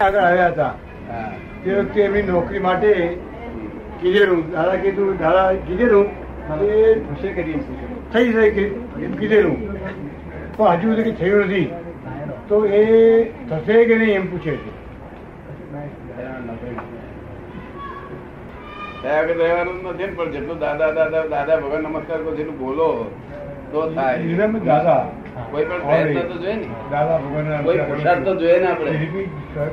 આગળ આવ્યા હતા. તે વખતે એમની નોકરી માટે કીધેલું દાદા કીધું દાદા કીધેલું એ થશે થઈ જાય કે એમ કીધેલું. પણ હજુ સુધી થયું નથી. તો એ થશે કે નહીં એમ પૂછે છે. નથી પણ જેટલું દાદા દાદા દાદા ભગવાન નમસ્કાર કરો જેટલું બોલો તો થાય. દાદા કોઈ પણ પ્રયત્ન તો જોઈએ ને દાદા ભગવાનના કોઈ પુરુષાર્થ તો જોઈએ ને આપણે Repeat, sir.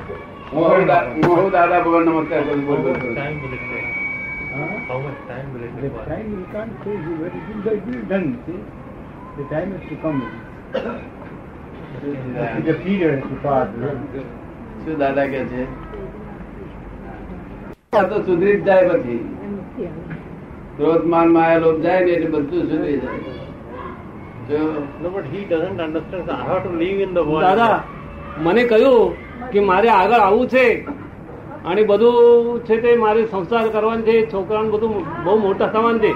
હું હવે દા- હું હવે દાદા ભગવાન નમસ્કાર કરું બોલ બોલ કરું. Time will it take? Huh? How much time will it The take? time you can't say you very good that you done. See, the time is to come. The period is to pass. શું દાદા કે છે આ તો સુધરી જ જાય પછી ક્રોધ માન માયા લોભ જાય ને એટલે બધું સુધરી જાય દાદા મને કહ્યું કે મારે આગળ આવવું છે. અને બધું છે તે મારે સંસાર કરવાનું છે છોકરાને બધું બહુ મોટા થવાનું છે.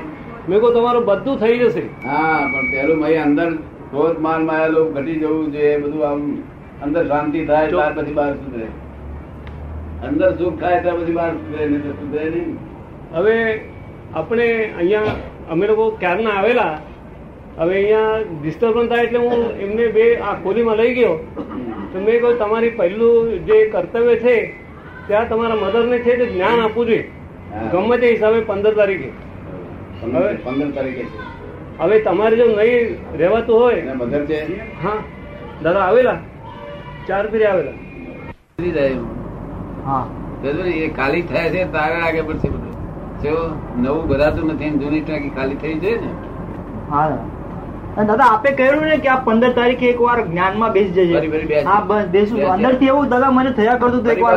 મેં કહું તમારું બધું થઈ જશે. હા પણ પેલું મય અંદર ક્રોધ માલ માયા લોભ ઘટી જવું જોઈએ બધું આમ અંદર શાંતિ થાય ત્યાર પછી બહાર સુધરે. અંદર સુખ થાય ત્યાર પછી બહાર સુધરે નહીં સુધરે નહીં. હવે આપણે અહીંયા અમે લોકો ક્યારના આવેલા હવે અહીંયા ડિસ્ટર્બન્સ થાય એટલે હું એમને બે આ ખોલીમાં લઈ ગયો. તો મેં કહ્યું તમારી પહેલું જે કર્તવ્ય છે ત્યાં તમારા મધરને છે તે જ્ઞાન આપવું જોઈએ. ગમે તે હિસાબે પંદર તારીખે. હવે પંદર તારીખે છે. હવે તમારે જો નહીં રહેવાતું હોય મધર છે? હા. દાદા આવેલા? ચાર ફેરી આવેલા. હા? એ ખાલી થાય છે તારે આગળ પડશે બધું. જો નવું ભરાતું નથી ને જૂની ટાંકી ખાલી થઈ જાય ને? હા. દાદા આપે કહ્યું ને કે આ પંદર તારીખે એક વાર જ્ઞાનમાં બેસી જજે. હા બસ બેસું. અંદરથી એવું દાદા મને થયા કરતું એક વાર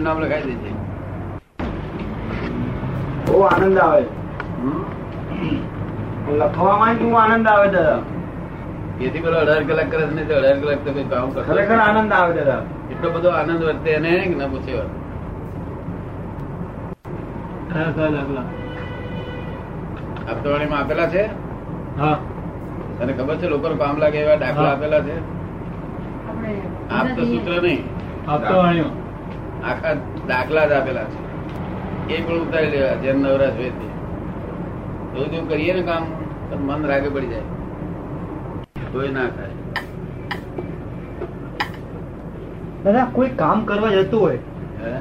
નામ લખાઈ દેજે બહુ આનંદ આવે. હમ? લખવામાં બહુ આનંદ આવે દાદા. એથી પેલો અઢાર કલાક કરે છે તો અઢાર કલાક તો કોઈ કામ કરતો ખરેખર આનંદ આવે દાદા. એટલો બધો આનંદ વર્તે એને ના પૂછે. વાત. કયા દાખલા આપેલા છે? હા. તને ખબર છે લોકો કામ લાગે એવા દાખલા આપેલા છે? આપ તો સૂત્ર નહીં. આખા દાખલા જ આપેલા છે. એ પણ ઉતારી લેવા જેમ નવરાશ તે. એવું જેવું કરીએ ને કામ તો મન રાગે પડી જાય. કોઈ ના થાય. દાદા કોઈ કામ કરવા જતું હોય હે?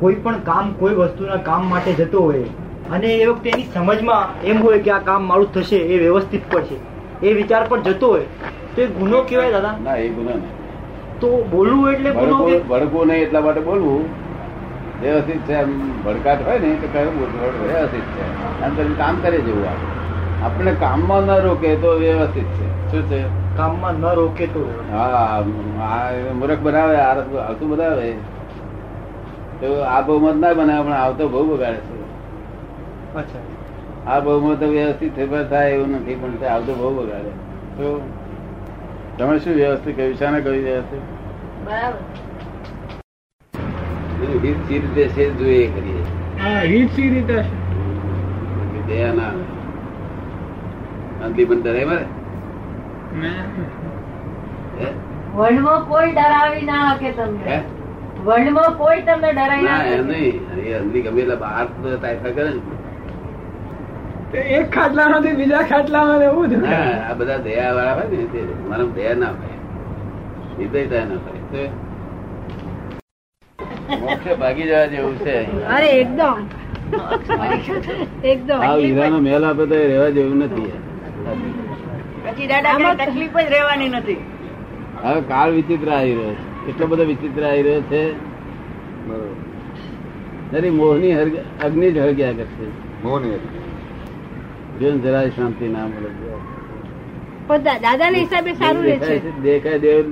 કોઈ પણ કામ કોઈ વસ્તુના કામ માટે જતો હોય અને એ વખતે એની સમજમાં એમ હોય કે આ કામ મારું થશે એ વ્યવસ્થિત પર છે. એ વિચાર પર જતો હોય તો એ ગુનો કહેવાય દાદા. ના એ ગુનો નહીં. તો બોલવું એટલે ગુનો ભડકવું નહીં એટલા માટે બોલવું વ્યવસ્થિત છે એમ ભડકાટ હોય ને તો કયું બોલવું વ્યવસ્થિત છે. આમ કરીને કામ કરે જેવું આપણે આપણે કામમાં ન રોકે તો વ્યવસ્થિત છે. શું છે? કામમાં ન રોકે તો હા મૂર્ખ બનાવે આ આવતું બનાવે. તો આ બહુમત ના બનાવે પણ આવતો બહુ બગાડે છે. આ બહુમત તો વ્યવસ્થિત થાય એવું નથી પણ તે આવતો બહુ બગાડે. તો તમે શું વ્યવસ્થિત કહ્યું શાને કહ્યું વ્યવસ્થિત? બરાબર. બધું સી રીતે છે જોઈએ કરીએ. હા સી રીતે દયા ના આવે. ડરે મારે? વર્લ્ડમાં કોઈ ડરાવી ના શકે તમને. વર્લ્ડમાં કોઈ તમને ડરાવી ના ના નહીં. ગમે એટલા બહાર તો તાયફા કરે ને. એક ખાટલા બીજા ખાટલામાં એવું જ આ બધા દયા વાળા હોય ને મારા દયા ના હોય હૃદય દયા ના હોય તો ભાગી જવા જેવું છે અરે એકદમ. એકદમ. આ હીરાનો મહેલ આપે તો રહેવા જેવું નથી પછી દાદા તકલીફ જ રહેવાની નથી. હવે કાળ વિચિત્ર આવી રહ્યો છે. કેટલો બધો વિચિત્ર આવી રહ્યો છે. જરી મોહની અગ્નિ જ હળગ્યા કરશે. જીવન જરાય શાંતિ ના મળે દાદા ના હિસાબે સારું રહે છે. દેખાય દેવ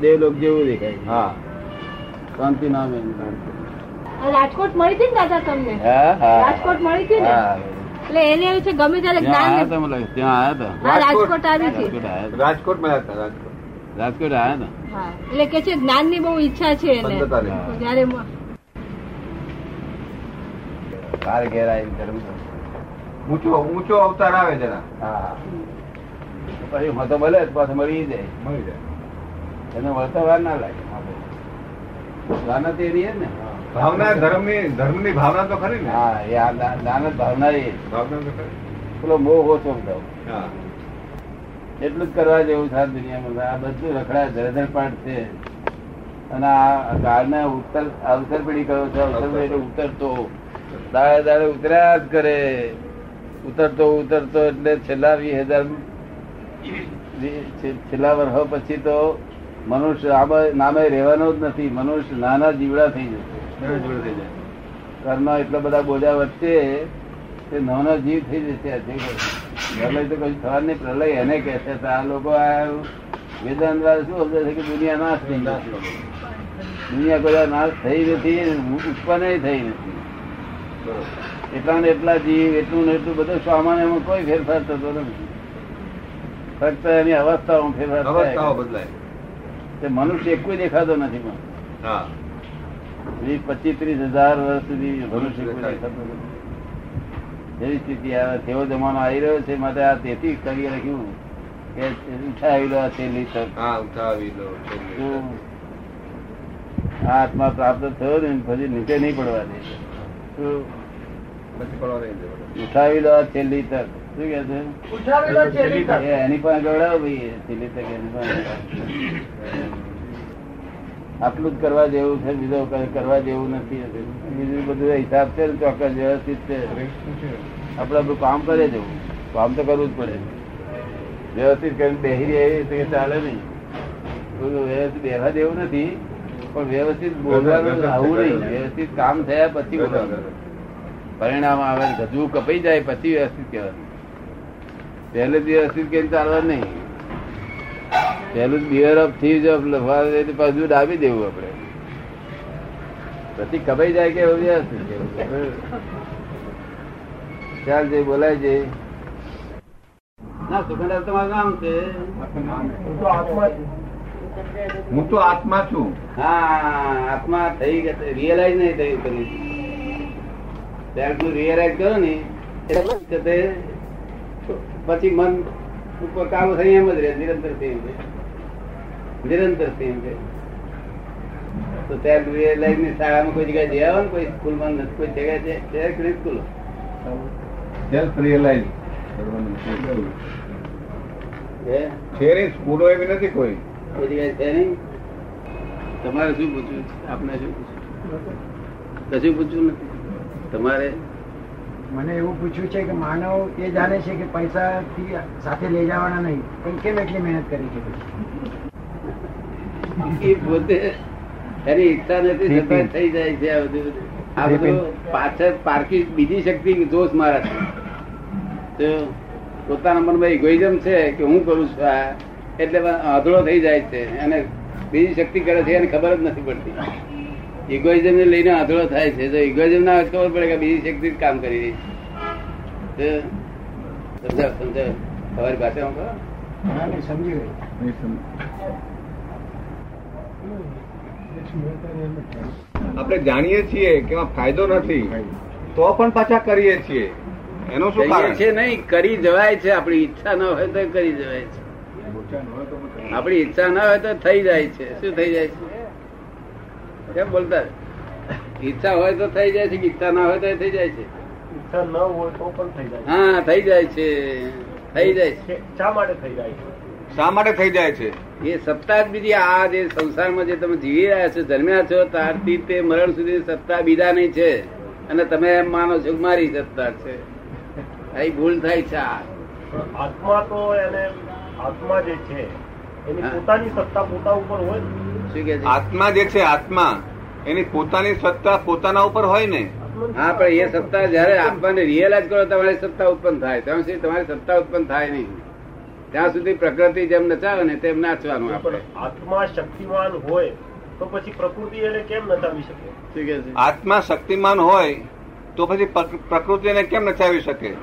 દેવ લોક જેવું દેખાય હા. શાંતિ ના મળે રાજકોટ મળી હતી ને દાદા તમને? રાજકોટ મળી હતી ને? એટલે એને એવું છે ગમે ત્યારે જ્ઞાન હતા. ત્યાં આવ્યા હતા. રાજકોટ આવી છે રાજકોટ આયા હતા. રાજકોટ. રાજકોટ આવ્યા હતા? હા. એટલે કે છે જ્ઞાનની બહુ ઈચ્છા છે એને. જયારે ઘેર આવીને ધર્મ ઊંચો ઊંચો અવતાર આવે જરા પછી મતો ભલે પાછો મળી જાય. મળી જાય. એને વર્તવાર ના લાગે. દાનત એ રહી ને. ભાવના ધર્મની ધર્મની ભાવના તો ખરી ને. હા એ આ દાનત ભાવના એ. ભાવના તો ખરી. પેલો મોહ ઓછો હા. એટલું જ કરવા જેવું છે દુનિયામાં. આ બધું રખડા ધરધર પાઠ છે. અને આ કાળને ઉત્તર અવસર પડી કયો છે અવસર ઉતરતો. દાડે દાડે ઉતર્યા જ કરે. ઉતરતો ઉતરતો એટલે છેલ્લા વીસ હજાર છેલ્લા વર્ષો પછી તો મનુષ્ય નામે રહેવાનો જ નથી. મનુષ્ય નાના જીવડા થઈ જશે. ઘરના એટલા બધા બોજા વચ્ચે તે નાનો જીવ થઈ જશે પ્રલય તો કશું થવા નહીં. પ્રલય એને કહે છે. આ લોકો આ વેદાંત દ્વારા શું સમજે છે કે દુનિયા નાશ થઈ દુનિયા બધા નાશ થઈ નથી ઉત્પન્ન થઈ નથી. એટલા ને એટલા જીવ એટલું ને એટલું બધું સામાન્યમાં કોઈ ફેરફાર થતો નથી. ફક્ત એની અવસ્થાઓમાં ફેરફાર થાય. બદલાય. તે મનુષ્ય એક દેખાતો નથી પણ. વીસ પચીસ ત્રીસ હજાર વર્ષ સુધી મનુષ્ય દેખાતો નથી. એવી સ્થિતિ આવે તેવો જમાનો આવી રહ્યો છે માટે આ તેથી કરી રાખ્યું કે ઉઠાવી લો છેલ્લી ઉઠાવી લો આ આત્મા પ્રાપ્ત થયો ને પછી નીચે નહીં પડવા દે શું? પછી પડવા નહીં દેવાનો. ઉઠાવી લો છેલ્લી તક શું કે છે. એની પાસે ગવડાવો ભાઈ છેલ્લી તક એની પાસે. આટલું જ કરવા જેવું છે બીજો કરવા જેવું નથી બીજું બધું હિસાબ છે ચોક્કસ વ્યવસ્થિત છે. આપડે બધું કામ કરે જવું કામ તો કરવું જ પડે. વ્યવસ્થિત કરીને બેહી રહે તો કે ચાલે નહીં. બધું વ્યવસ્થિત બેહવા જેવું નથી પણ વ્યવસ્થિત બોલવાનું આવું નહીં. વ્યવસ્થિત કામ થયા પછી બોલવાનું. પરિણામ આવે ગજવું કપાઈ જાય પછી વ્યવસ્થિત કહેવાનું પહેલેથી વ્યવસ્થિત કે ચાલવા નહીં. પહેલું બિયર ઓફ ઓફ પાછું ડાબી દેવું આપણે. પછી કપાઈ જાય કે વ્યવસ્થિત ચાલ જે બોલાય છે ના સુખંડા તમારું નામ છે. હું તો આત્મા છું. હા આત્મા થઈ ગઈ રિયલાઇઝ નહીં થયું કરી કરો ને એટલે કે તે પછી મન ઉપર કામ થઈ એમ જ રહે નિરંતર થઈ એમ છે નિરંતર થઈ એમ છે તો ત્યાં રિયલાઇઝની શાળામાં કોઈ જગ્યાએ જઈ આવો ને કોઈ સ્કૂલમાં નથી કોઈ જગ્યાએ છે કે સ્કૂલ સેલ્ફ રિયલાઇઝ છે છે નહીં સ્કૂલો એવી નથી કોઈ. કોઈ જગ્યાએ છે નહીં? તમારે શું પૂછવું છે? આપને શું પૂછવું કશું પૂછવું નથી. તમારે? મને એવું પૂછ્યું છે કે માનવ એ જાણે છે કે પૈસા થી સાથે લઈ જવાના નહીં પણ કેમ એટલી મહેનત કરી છે એ પોતે એની ઈચ્છા નથી છતાં થઈ જાય છે આ બધું. આ બધું પાછળ પારકી બીજી શક્તિ જોશ મારા છે. તો પોતાના મનમાં ઇગોઇઝમ છે કે હું કરું છું આ એટલે અધળો થઈ જાય છે. અને બીજી શક્તિ કરે છે એને ખબર જ નથી પડતી. ઇગોઇઝમ ને લઈને આંધળો થાય છે તો ઇગોઇઝમ ના ખબર પડે કે બીજી શક્તિ કામ કરી રહી છે. સમજાવ સમજાવ. તમારી ભાષામાં સમજી ગઈ આપણે જાણીએ છીએ કે ફાયદો નથી તો પણ પાછા કરીએ છીએ. એનો શું કારણ? છે નહીં કરી જવાય છે. આપણી ઈચ્છા ન હોય તો કરી જવાય છે. આપણી ઈચ્છા ના હોય તો થઈ જાય છે. શું થઈ જાય છે? કેમ બોલતા? ઈચ્છા હોય તો થઈ જાય છે ઈચ્છા ના હોય તો થઈ જાય છે. ઈચ્છા ન હોય તો પણ થઈ જાય હા થઈ જાય છે. થઈ જાય છે. શા માટે થઈ જાય છે? શા માટે થઈ જાય છે? એ સત્તા બીજી આ જે સંસારમાં જે તમે જીવી રહ્યા છો જન્મ્યા છો ત્યારથી તે મરણ સુધી સત્તા બીજા નહીં છે. અને તમે એમ માનો છો મારી સત્તા છે. અહીં ભૂલ થાય છે આ. પણ આત્મા તો એને આત્મા જે છે એની. પોતાની સત્તા પોતા ઉપર હોય. શું કે આત્મા જે છે આત્મા એની પોતાની સત્તા પોતાના ઉપર હોય ને. હા પણ એ સત્તા જયારે આત્માને રિયલાઇઝ કરો તમારી સત્તા ઉત્પન્ન થાય. ત્યાં સુધી તમારી સત્તા ઉત્પન્ન થાય નહીં. ત્યાં સુધી પ્રકૃતિ જેમ નચાવે ને તેમ નાચવાનું આપણે. આત્મા શક્તિમાન હોય તો પછી પ્રકૃતિ એને કેમ નચાવી શકે? શું કે છે? આત્મા શક્તિમાન હોય તો પછી પ્રકૃતિ એને કેમ નચાવી શકે?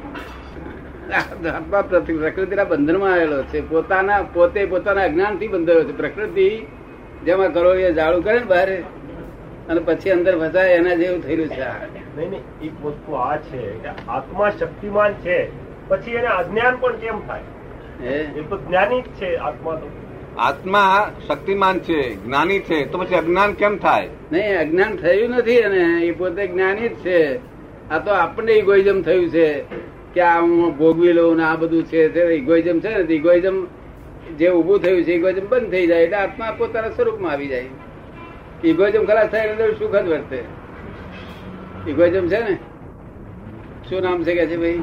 આત્મા પ્રતિ- પ્રકૃતિના બંધનમાં આવેલો છે. પોતાના પોતે પોતાના અજ્ઞાનથી બંધેલો છે. પ્રકૃતિ જેમાં કરો એ જાળું કરે ને બહાર અને પછી અંદર ફસાય એના જેવું થયેલું છે આ. નહીં નહીં એક વસ્તુ આ છે કે આત્મા શક્તિમાન છે પછી એને અજ્ઞાન પણ કેમ થાય? એ તો જ્ઞાની જ છે આત્મા તો. આત્મા શક્તિમાન છે જ્ઞાની છે તો પછી અજ્ઞાન કેમ થાય? નહીં અજ્ઞાન થયું નથી અને એ પોતે જ્ઞાની જ છે. આ તો આપણને ઇગોઇઝમ થયું છે કે આ હું ભોગવી લઉં ને આ બધું છે ઇગોઇઝમ છે ને ઇગોઇઝમ જે ઉભું થયું છે ઇગોઇઝમ બંધ થઈ જાય એટલે આત્મા પોતાના સ્વરૂપમાં આવી જાય. ઇગોઇઝમ ખલાસ થાય એટલે સુખ જ વર્તે. ઇગોઇઝમ છે ને? શું નામ છે કે છે ભાઈ?